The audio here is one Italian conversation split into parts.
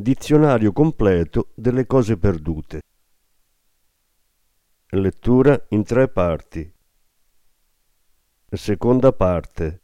Dizionario completo delle cose perdute. Lettura in tre parti. Seconda parte.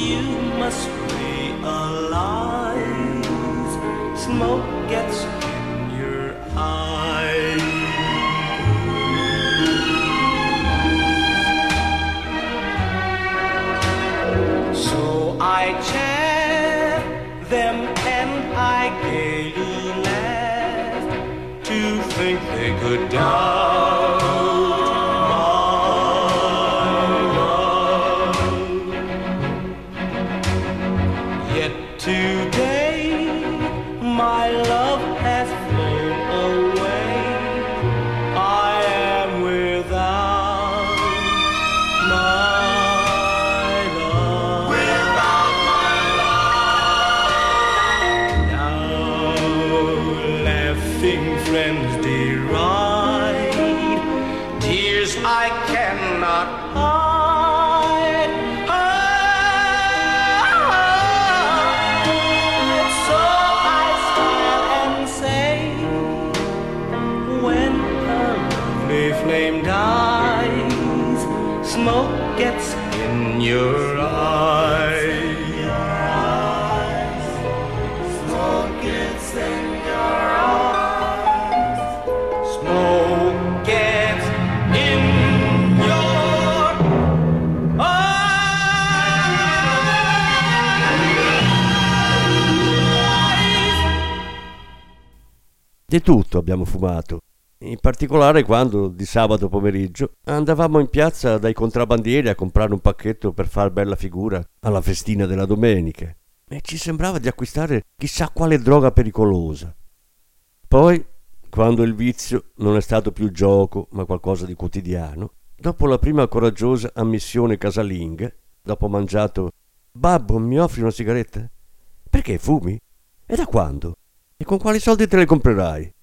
You must realize smoke gets in your eyes. So I chaff them and I gaily laughed to think they could doubt tears I cannot hide. So I smile and say when lovely flame dies, smoke gets in your Di tutto abbiamo fumato, in particolare quando, di sabato pomeriggio, andavamo in piazza dai contrabbandieri a comprare un pacchetto per far bella figura alla festina della domenica e ci sembrava di acquistare chissà quale droga pericolosa. Poi, quando il vizio non è stato più gioco ma qualcosa di quotidiano, dopo la prima coraggiosa ammissione casalinga, dopo mangiato Babbo, mi offri una sigaretta? Perché fumi? E da quando? E con quali soldi te le comprerai?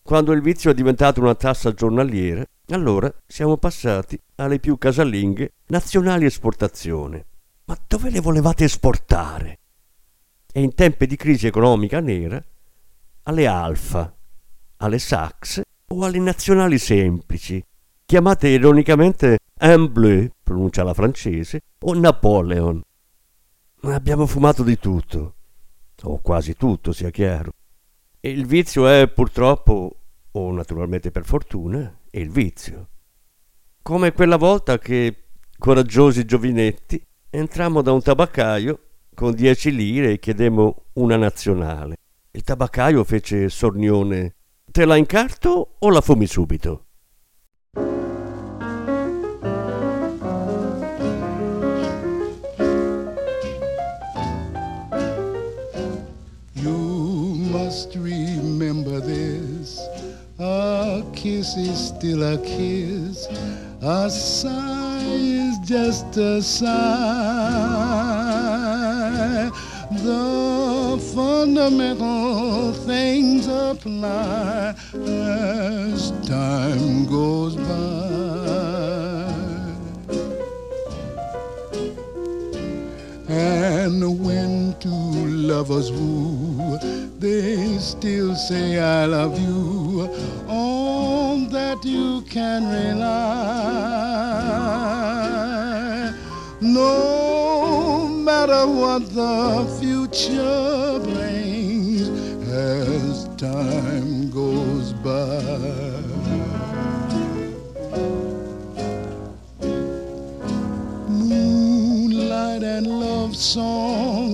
Quando il vizio è diventato una tassa giornaliera, allora siamo passati alle più casalinghe nazionali esportazione. Ma dove le volevate esportare? E in tempi di crisi economica nera, alle Alfa, alle Sax o alle nazionali semplici, chiamate ironicamente Un Bleu, pronuncia la francese, o Napoleon. Ma abbiamo fumato di tutto, o quasi tutto, sia chiaro. E il vizio è purtroppo, o naturalmente per fortuna, il vizio. Come quella volta che, coraggiosi giovinetti, entrammo da un tabaccaio con dieci lire e chiedemmo una nazionale. Il tabaccaio fece sornione: Te la incarto o la fumi subito? Remember this. A kiss is still a kiss. A sigh is just a sigh. the fundamental things apply as time goes by. And when two lovers woo, they still say I love you. On that you can rely. No matter what the future brings as time goes by. Moonlight and love songs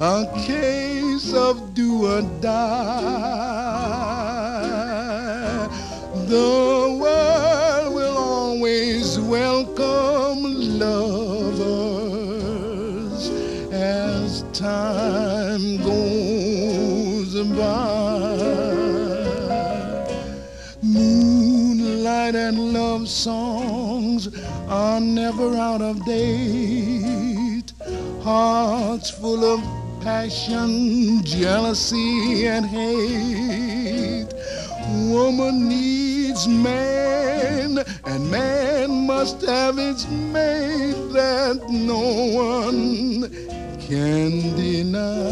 a case of do or die. The world will always welcome lovers as time goes by. Moonlight and love songs are never out of date. Hearts full of passion, jealousy, and hate. Woman needs man, and man must have its mate that no one can deny.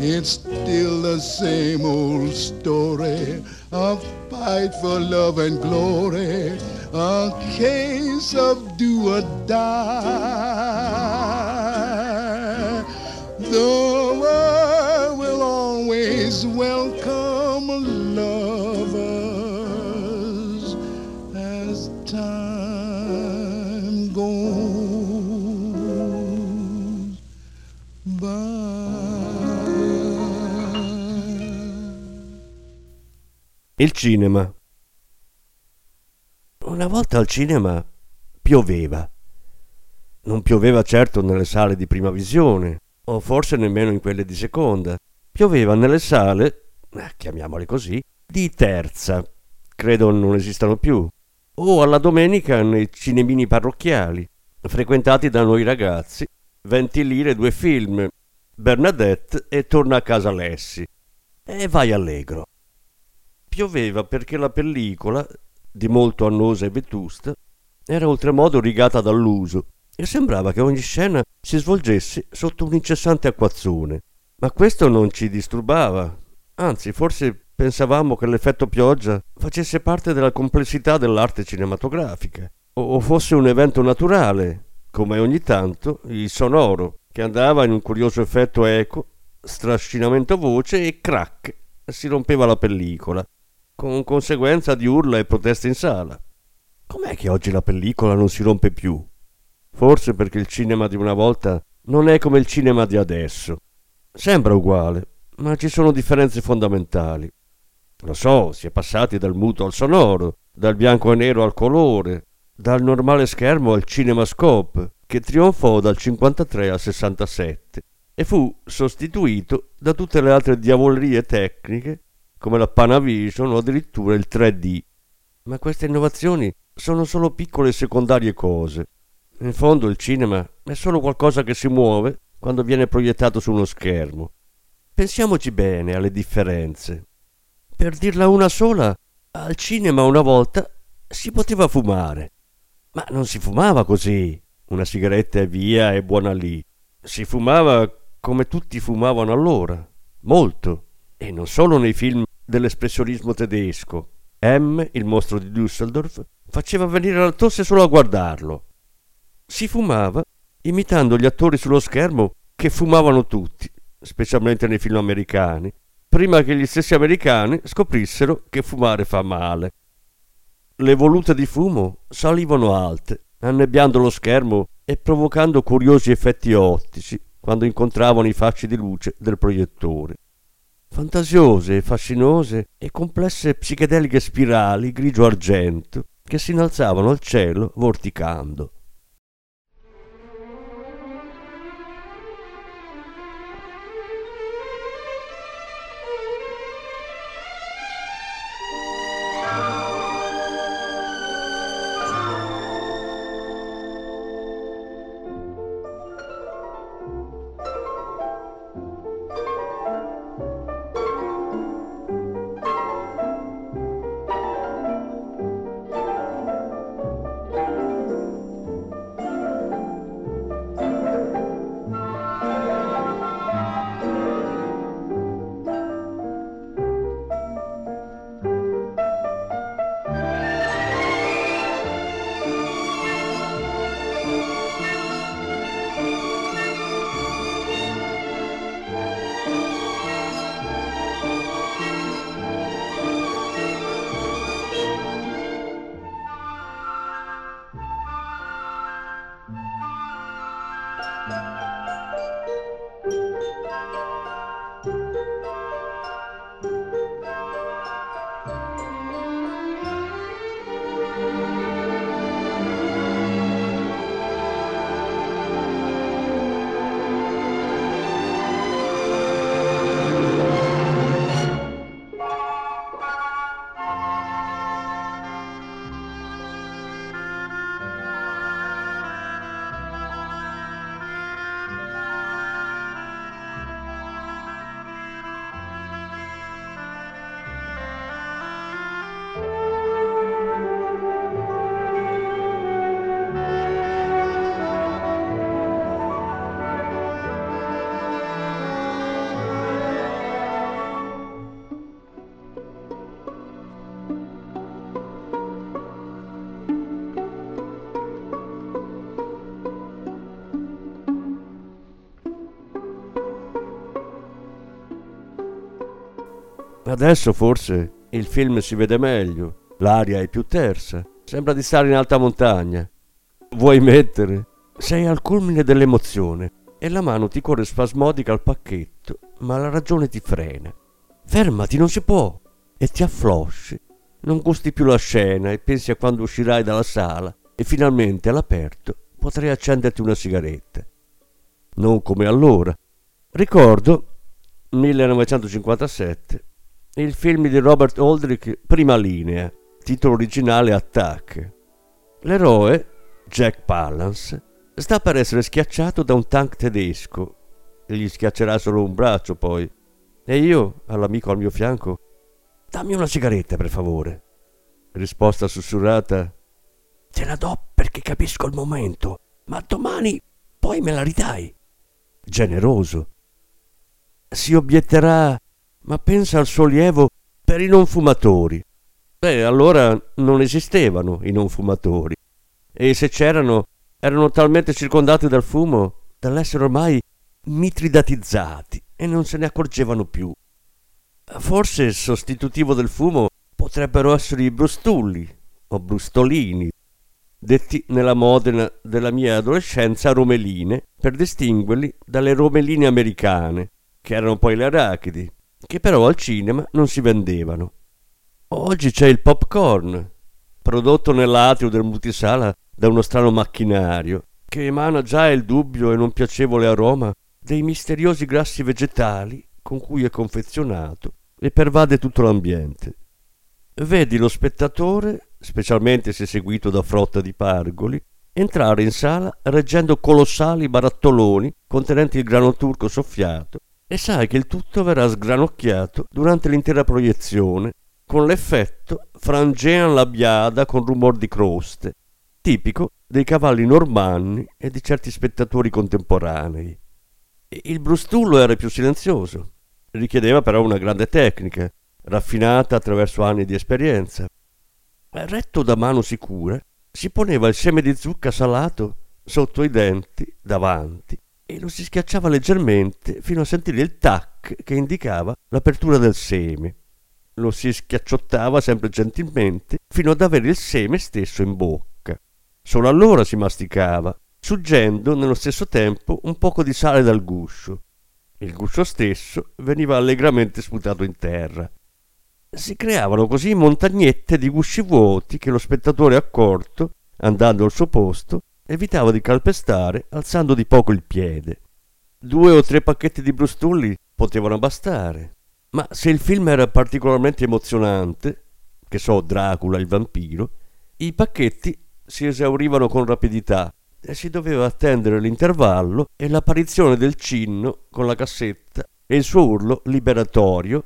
It's still the same old story of fight for love and glory, a case of do or die. Always welcome lovers as time goes by. Il cinema. Una volta al cinema pioveva. Non pioveva certo nelle sale di prima visione, o forse nemmeno in quelle di seconda. Pioveva nelle sale, eh, chiamiamole così, di terza. Credo non esistano più. O alla domenica nei cinemini parrocchiali, frequentati da noi ragazzi. 20 lire due film, Bernadette e Torna a casa Lessi. E vai allegro. Pioveva perché la pellicola, di molto annosa e vetusta, era oltremodo rigata dall'uso e sembrava che ogni scena si svolgesse sotto un incessante acquazzone. Ma questo non ci disturbava, anzi forse pensavamo che l'effetto pioggia facesse parte della complessità dell'arte cinematografica, o, fosse un evento naturale, come ogni tanto il sonoro, che andava in un curioso effetto eco, strascinamento voce e crack, si rompeva la pellicola, con conseguenza di urla e proteste in sala. Com'è che oggi la pellicola non si rompe più? Forse perché il cinema di una volta non è come il cinema di adesso. Sembra uguale, ma ci sono differenze fondamentali. Lo so, si è passati dal muto al sonoro, dal bianco e nero al colore, dal normale schermo al cinemascope, che trionfò dal 53 al 67 e fu sostituito da tutte le altre diavolerie tecniche come la Panavision o addirittura il 3D. Ma queste innovazioni sono solo piccole e secondarie cose. In fondo il cinema è solo qualcosa che si muove quando viene proiettato su uno schermo. Pensiamoci bene alle differenze. Per dirla una sola, al cinema una volta si poteva fumare. Ma non si fumava così, una sigaretta e via e buona lì. Si fumava come tutti fumavano allora, molto, e non solo nei film dell'espressionismo tedesco. M, il mostro di Düsseldorf, faceva venire la tosse solo a guardarlo. Si fumava imitando gli attori sullo schermo che fumavano tutti, specialmente nei film americani, prima che gli stessi americani scoprissero che fumare fa male. Le volute di fumo salivano alte annebbiando lo schermo e provocando curiosi effetti ottici quando incontravano i fasci di luce del proiettore. Fantasiose, fascinose e complesse psichedeliche spirali grigio-argento che si innalzavano al cielo vorticando. Adesso forse il film si vede meglio, l'aria è più tersa, sembra di stare in alta montagna. Vuoi mettere? Sei al culmine dell'emozione e la mano ti corre spasmodica al pacchetto, ma la ragione ti frena. Fermati, non si può! E ti afflosci. Non gusti più la scena e pensi a quando uscirai dalla sala e finalmente all'aperto potrai accenderti una sigaretta. Non come allora. Ricordo 1957 il film di Robert Aldrich Prima linea, titolo originale Attack. L'eroe, Jack Palance, sta per essere schiacciato da un tank tedesco gli schiaccerà solo un braccio poi. E io, all'amico al mio fianco, dammi una sigaretta per favore. Risposta sussurrata, te la do perché capisco il momento, ma domani poi me la ridai. Generoso. Si obietterà ma pensa al sollievo per i non fumatori. Beh, allora non esistevano i non fumatori. E se c'erano, erano talmente circondati dal fumo dall'essere ormai mitridatizzati e non se ne accorgevano più. Forse il sostitutivo del fumo potrebbero essere i brustulli o brustolini, detti nella Modena della mia adolescenza romeline, per distinguerli dalle romeline americane, che erano poi le arachidi, che però al cinema non si vendevano. Oggi c'è il popcorn, prodotto nell'atrio del multisala da uno strano macchinario, che emana già il dubbio e non piacevole aroma dei misteriosi grassi vegetali con cui è confezionato e pervade tutto l'ambiente. Vedi lo spettatore, specialmente se seguito da frotta di pargoli, entrare in sala reggendo colossali barattoloni contenenti il grano turco soffiato e sai che il tutto verrà sgranocchiato durante l'intera proiezione con l'effetto frangean la biada con rumor di croste, tipico dei cavalli normanni e di certi spettatori contemporanei. Il brustullo era più silenzioso, richiedeva però una grande tecnica, raffinata attraverso anni di esperienza. Retto da mano sicura, si poneva il seme di zucca salato sotto i denti davanti e lo si schiacciava leggermente fino a sentire il tac che indicava l'apertura del seme. Lo si schiacciottava sempre gentilmente fino ad avere il seme stesso in bocca. Solo allora si masticava, suggendo nello stesso tempo un poco di sale dal guscio. Il guscio stesso veniva allegramente sputato in terra. Si creavano così montagnette di gusci vuoti che lo spettatore accorto, andando al suo posto, evitava di calpestare alzando di poco il piede. Due o tre pacchetti di brustulli potevano bastare, ma se il film era particolarmente emozionante, che so Dracula il vampiro, i pacchetti si esaurivano con rapidità e si doveva attendere l'intervallo e l'apparizione del cinno con la cassetta e il suo urlo liberatorio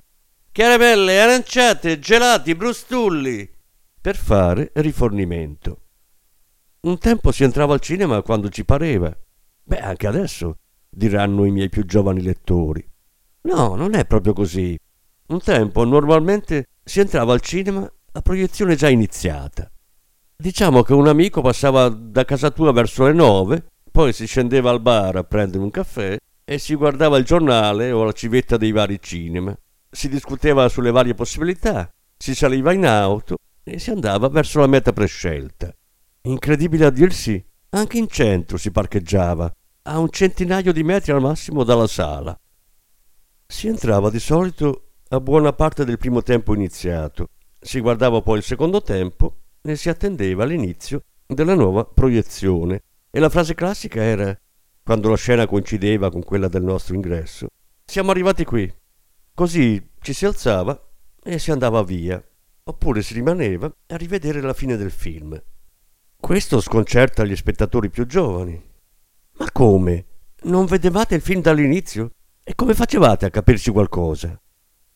Caramelle, aranciate, gelati, brustulli per fare rifornimento. Un tempo si entrava al cinema quando ci pareva. Beh, anche adesso, diranno i miei più giovani lettori. No, non è proprio così. Un tempo normalmente si entrava al cinema a proiezione già iniziata. Diciamo che un amico passava da casa tua verso le nove, poi si scendeva al bar a prendere un caffè e si guardava il giornale o la civetta dei vari cinema. Si discuteva sulle varie possibilità, si saliva in auto e si andava verso la meta prescelta. Incredibile a dirsi, anche in centro si parcheggiava, a un centinaio di metri al massimo dalla sala. Si entrava di solito a buona parte del primo tempo iniziato, si guardava poi il secondo tempo e si attendeva l'inizio della nuova proiezione. E la frase classica era, quando la scena coincideva con quella del nostro ingresso, siamo arrivati qui. Così ci si alzava e si andava via, oppure si rimaneva a rivedere la fine del film. Questo sconcerta gli spettatori più giovani. Ma come? Non vedevate il film dall'inizio? E come facevate a capirci qualcosa?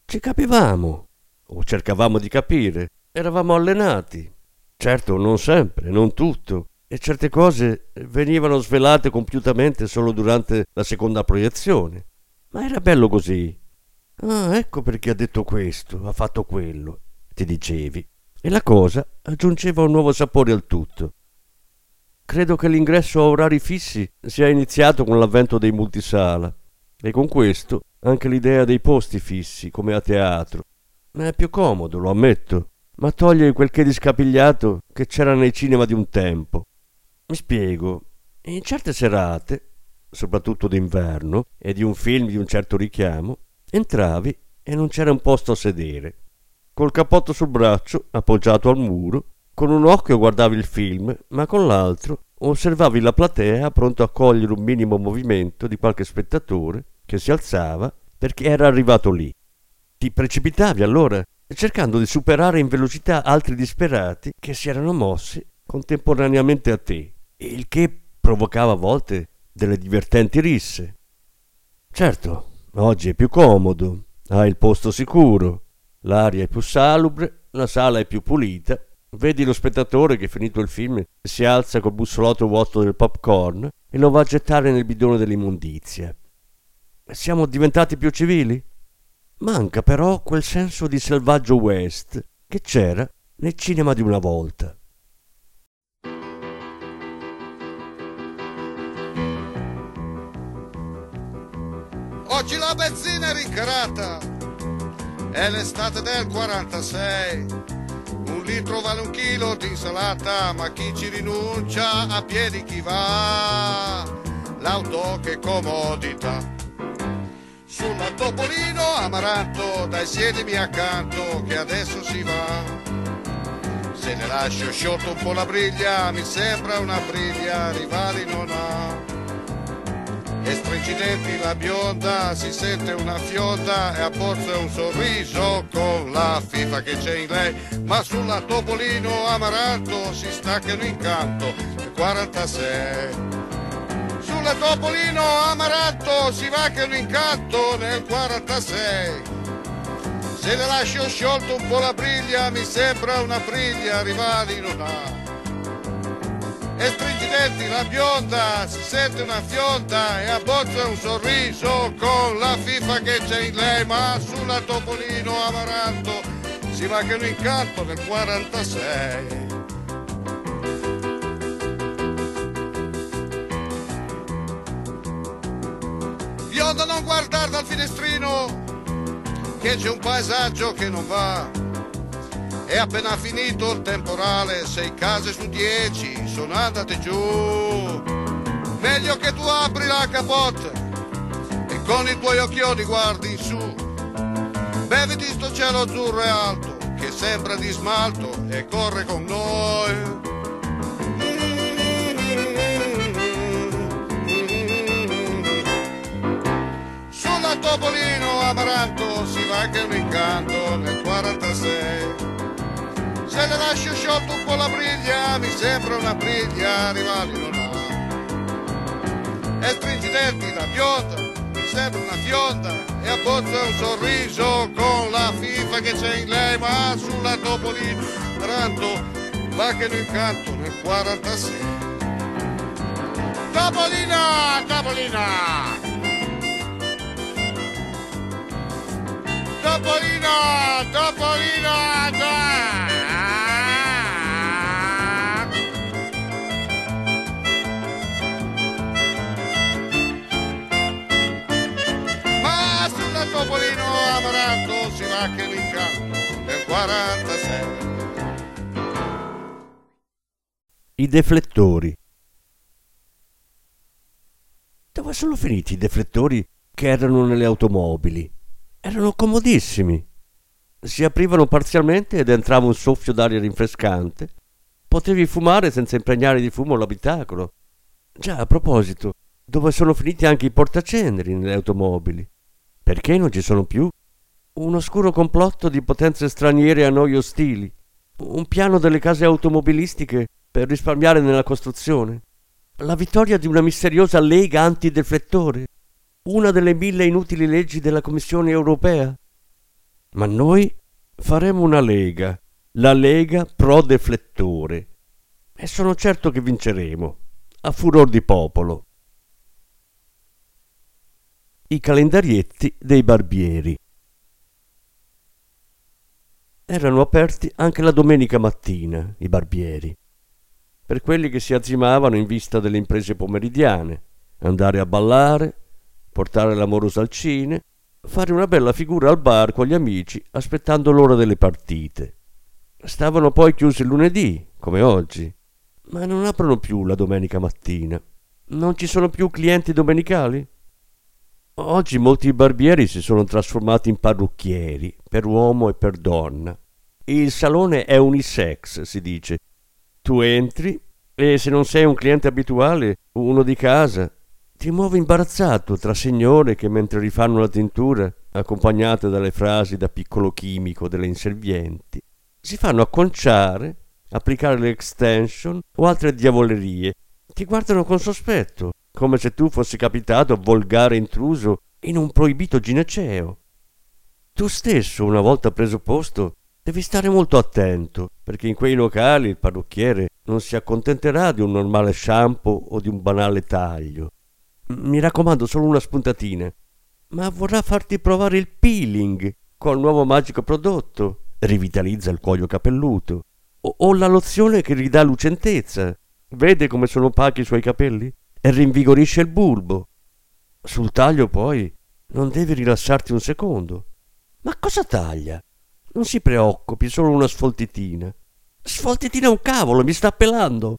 Ci capivamo, o cercavamo di capire, eravamo allenati. Certo, non sempre, non tutto, e certe cose venivano svelate compiutamente solo durante la seconda proiezione. Ma era bello così. Ah, ecco perché ha detto questo, ha fatto quello, ti dicevi. E la cosa aggiungeva un nuovo sapore al tutto. Credo che l'ingresso a orari fissi sia iniziato con l'avvento dei multisala e con questo anche l'idea dei posti fissi, come a teatro. Ma è più comodo, lo ammetto, ma toglie quel che di scapigliato che c'era nei cinema di un tempo. Mi spiego. In certe serate, soprattutto d'inverno, e di un film di un certo richiamo, entravi e non c'era un posto a sedere. Col cappotto sul braccio, appoggiato al muro, con un occhio guardavi il film, ma con l'altro osservavi la platea pronto a cogliere un minimo movimento di qualche spettatore che si alzava perché era arrivato lì. Ti precipitavi allora, cercando di superare in velocità altri disperati che si erano mossi contemporaneamente a te, il che provocava a volte delle divertenti risse. Certo, oggi è più comodo, hai il posto sicuro, l'aria è più salubre, la sala è più pulita, vedi lo spettatore che finito il film si alza col bussolotto vuoto del popcorn e lo va a gettare nel bidone dell'immondizia. Siamo diventati più civili? Manca però quel senso di selvaggio West che c'era nel cinema di una volta. Oggi la benzina è rincarata, è l'estate del 46. Un litro vale un chilo di insalata, ma chi ci rinuncia a piedi chi va? L'auto che comodità. Sulla Topolino amaranto, dai siedimi accanto che adesso si va. Se ne lascio sciolto un po' la briglia, mi sembra una briglia, rivali non ha. E stringi la bionda, si sente una fionda e a pozzo un sorriso con la fifa che c'è in lei. Ma sulla Topolino amaranto si stacca un incanto, 46 sulla Topolino Amaranto si va che un incanto nel 46 se le lascio sciolto un po' la briglia mi sembra una briglia rivali non ha e stringi i denti la bionda si sente una fionda e abbozza un sorriso con la fifa che c'è in lei ma sulla Topolino Amaranto si va che un incanto nel 46 Bionda non guardare dal finestrino che c'è un paesaggio che non va E appena finito il temporale, sei case su dieci sono andate giù. Meglio che tu apri la capotta e con i tuoi occhioni guardi in su. Beviti sto cielo azzurro e alto che sembra di smalto e corre con noi. Sulla Topolino Amaranto si va che mi incanto nel 46. Se le lascio sciolto un po' la briglia, mi sembra una briglia, rivali non ha. E stringi i denti la bionda, mi sembra una fionda, e abbozza un sorriso con la fifa che c'è in lei, ma sulla Topolino Amaranto va che mi incanto nel 46. Topolina, Topolina! Topolino, Topolino, da! Topolino Amaranto si va che l'incanto nel 46. I deflettori. Dove sono finiti i deflettori che erano nelle automobili? Erano comodissimi. Si aprivano parzialmente ed entrava un soffio d'aria rinfrescante. Potevi fumare senza impregnare di fumo l'abitacolo. Già, a proposito, dove sono finiti anche i portaceneri nelle automobili? Perché non ci sono più? Un oscuro complotto di potenze straniere a noi ostili. Un piano delle case automobilistiche per risparmiare nella costruzione. La vittoria di una misteriosa lega antideflettore. Una delle mille inutili leggi della Commissione europea. Ma noi faremo una lega, la Lega Pro Deflettore. E sono certo che vinceremo, a furor di popolo. I calendarietti dei barbieri. Erano aperti anche la domenica mattina, i barbieri, per quelli che si azzimavano in vista delle imprese pomeridiane, andare a ballare, portare l'amorosa al cine, fare una bella figura al bar con gli amici aspettando l'ora delle partite. Stavano poi chiusi il lunedì, come oggi, ma non aprono più la domenica mattina. Non ci sono più clienti domenicali? Oggi molti barbieri si sono trasformati in parrucchieri, per uomo e per donna. Il salone è unisex, si dice. Tu entri e se non sei un cliente abituale, uno di casa, ti muovi imbarazzato tra signore che mentre rifanno la tintura, accompagnate dalle frasi da piccolo chimico delle inservienti, si fanno acconciare, applicare le extension o altre diavolerie. Ti guardano con sospetto, come se tu fossi capitato volgare intruso in un proibito gineceo. Tu stesso, una volta preso posto, devi stare molto attento, perché in quei locali il parrucchiere non si accontenterà di un normale shampoo o di un banale taglio. Mi raccomando solo una spuntatina, ma vorrà farti provare il peeling col nuovo magico prodotto, rivitalizza il cuoio capelluto, o, o la lozione che ridà lucentezza, vede come sono opachi i suoi capelli e rinvigorisce il bulbo. Sul taglio poi non devi rilassarti un secondo. Ma cosa taglia? Non si preoccupi, solo una sfoltitina. Sfoltitina un cavolo, mi sta pelando.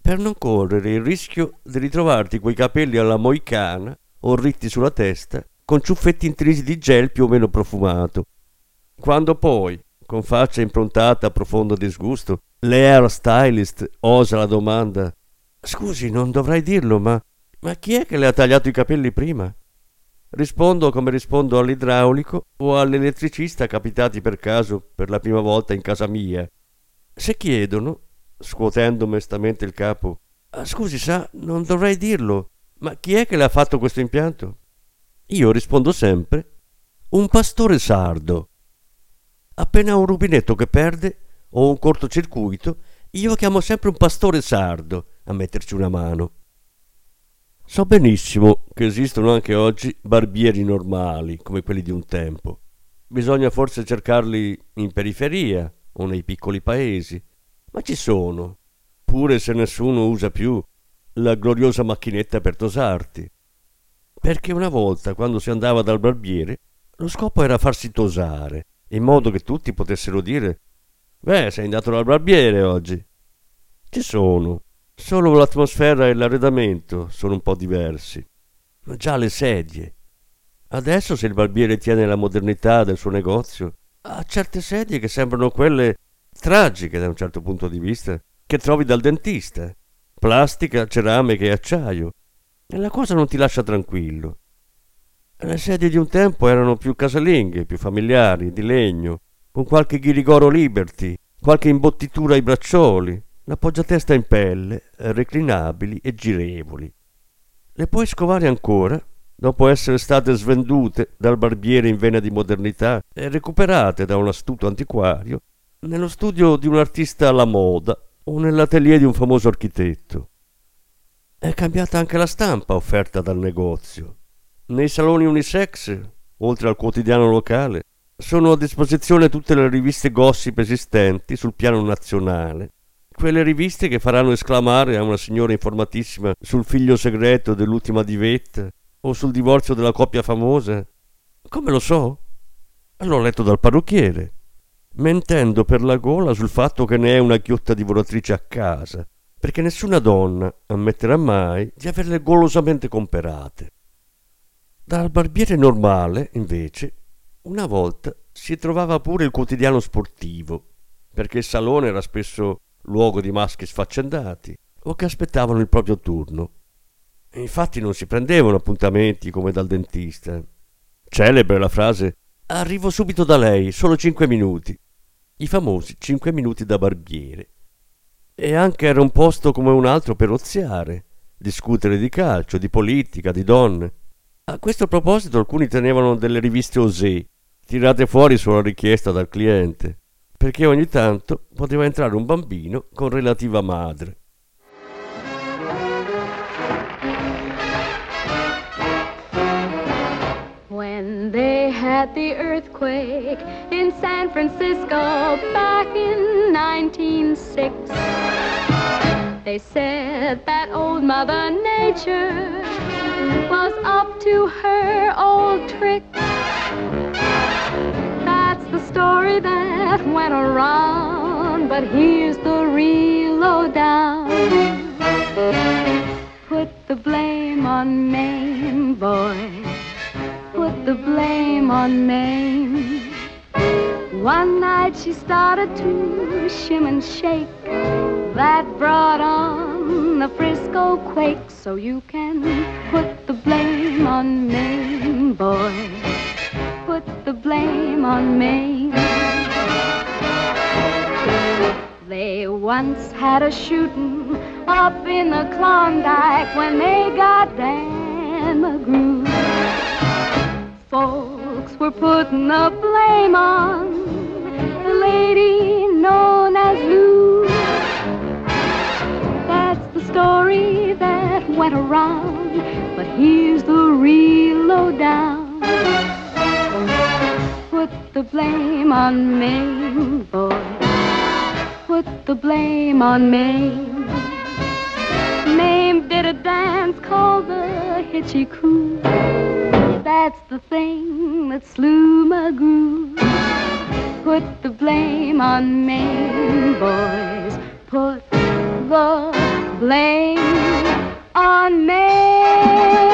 Per non correre il rischio di ritrovarti quei capelli alla moicana o ritti sulla testa, con ciuffetti intrisi di gel più o meno profumato. Quando poi, con faccia improntata a profondo disgusto, l'air stylist osa la domanda Scusi, non dovrei dirlo, ma, ma chi è che le ha tagliato i capelli prima? Rispondo come rispondo all'idraulico o all'elettricista capitati per caso per la prima volta in casa mia. Se chiedono, scuotendo mestamente il capo, "Ah, scusi, sa, non dovrei dirlo, ma chi è che le ha fatto questo impianto? Io rispondo sempre, un pastore sardo. Appena un rubinetto che perde o un cortocircuito, io chiamo sempre un pastore sardo a metterci una mano. So benissimo che esistono anche oggi barbieri normali, come quelli di un tempo. Bisogna forse cercarli in periferia o nei piccoli paesi, ma ci sono, pure se nessuno usa più la gloriosa macchinetta per tosarti. Perché una volta, quando si andava dal barbiere, lo scopo era farsi tosare, in modo che tutti potessero dire Beh, sei andato dal barbiere oggi. Ci sono. Solo l'atmosfera e l'arredamento sono un po' diversi. Ma già le sedie. Adesso se il barbiere tiene la modernità del suo negozio, ha certe sedie che sembrano quelle tragiche da un certo punto di vista che trovi dal dentista. Plastica, ceramica e acciaio. E la cosa non ti lascia tranquillo. Le sedie di un tempo erano più casalinghe, più familiari, di legno, con qualche ghirigoro Liberty, qualche imbottitura ai braccioli, l'appoggiatesta in pelle, reclinabili e girevoli. Le puoi scovare ancora, dopo essere state svendute dal barbiere in vena di modernità e recuperate da un astuto antiquario, nello studio di un artista alla moda o nell'atelier di un famoso architetto. È cambiata anche la stampa offerta dal negozio. Nei saloni unisex, oltre al quotidiano locale, sono a disposizione tutte le riviste gossip esistenti sul piano nazionale, quelle riviste che faranno esclamare a una signora informatissima sul figlio segreto dell'ultima divetta o sul divorzio della coppia famosa. Come lo so? L'ho letto dal parrucchiere, mentendo per la gola sul fatto che ne è una ghiotta divoratrice a casa, perché nessuna donna ammetterà mai di averle golosamente comperate. Dal barbiere normale, invece, una volta si trovava pure il quotidiano sportivo, perché il salone era spesso luogo di maschi sfaccendati o che aspettavano il proprio turno. E infatti non si prendevano appuntamenti come dal dentista. Celebre la frase Arrivo subito da lei, solo cinque minuti. I famosi cinque minuti da barbiere. E anche era un posto come un altro per oziare, discutere di calcio, di politica, di donne. A questo proposito alcuni tenevano delle riviste Osé, tirate fuori sulla richiesta dal cliente, perché ogni tanto poteva entrare un bambino con relativa madre. When they had the earthquake in San Francisco back in 1906, they said that old Mother Nature was up to her old tricks. That's the story that went around, but here's the real lowdown. Put the blame on Maine, boy. Put the blame on Maine. One night she started to shim and shake. That brought on the Frisco quake. So you can put the blame on Maine, boy. Put the blame on Maine. They once had a shooting up in the Klondike when they got Dan McGrew. Folks were putting the blame on the lady known story that went around, but here's the real lowdown. Put the blame on Maine, boy. Put the blame on Maine. Mame did a dance called the Hitchy Coo. That's the thing that slew McGrew. Put the blame on Maine, boys. Put the blame on Maine.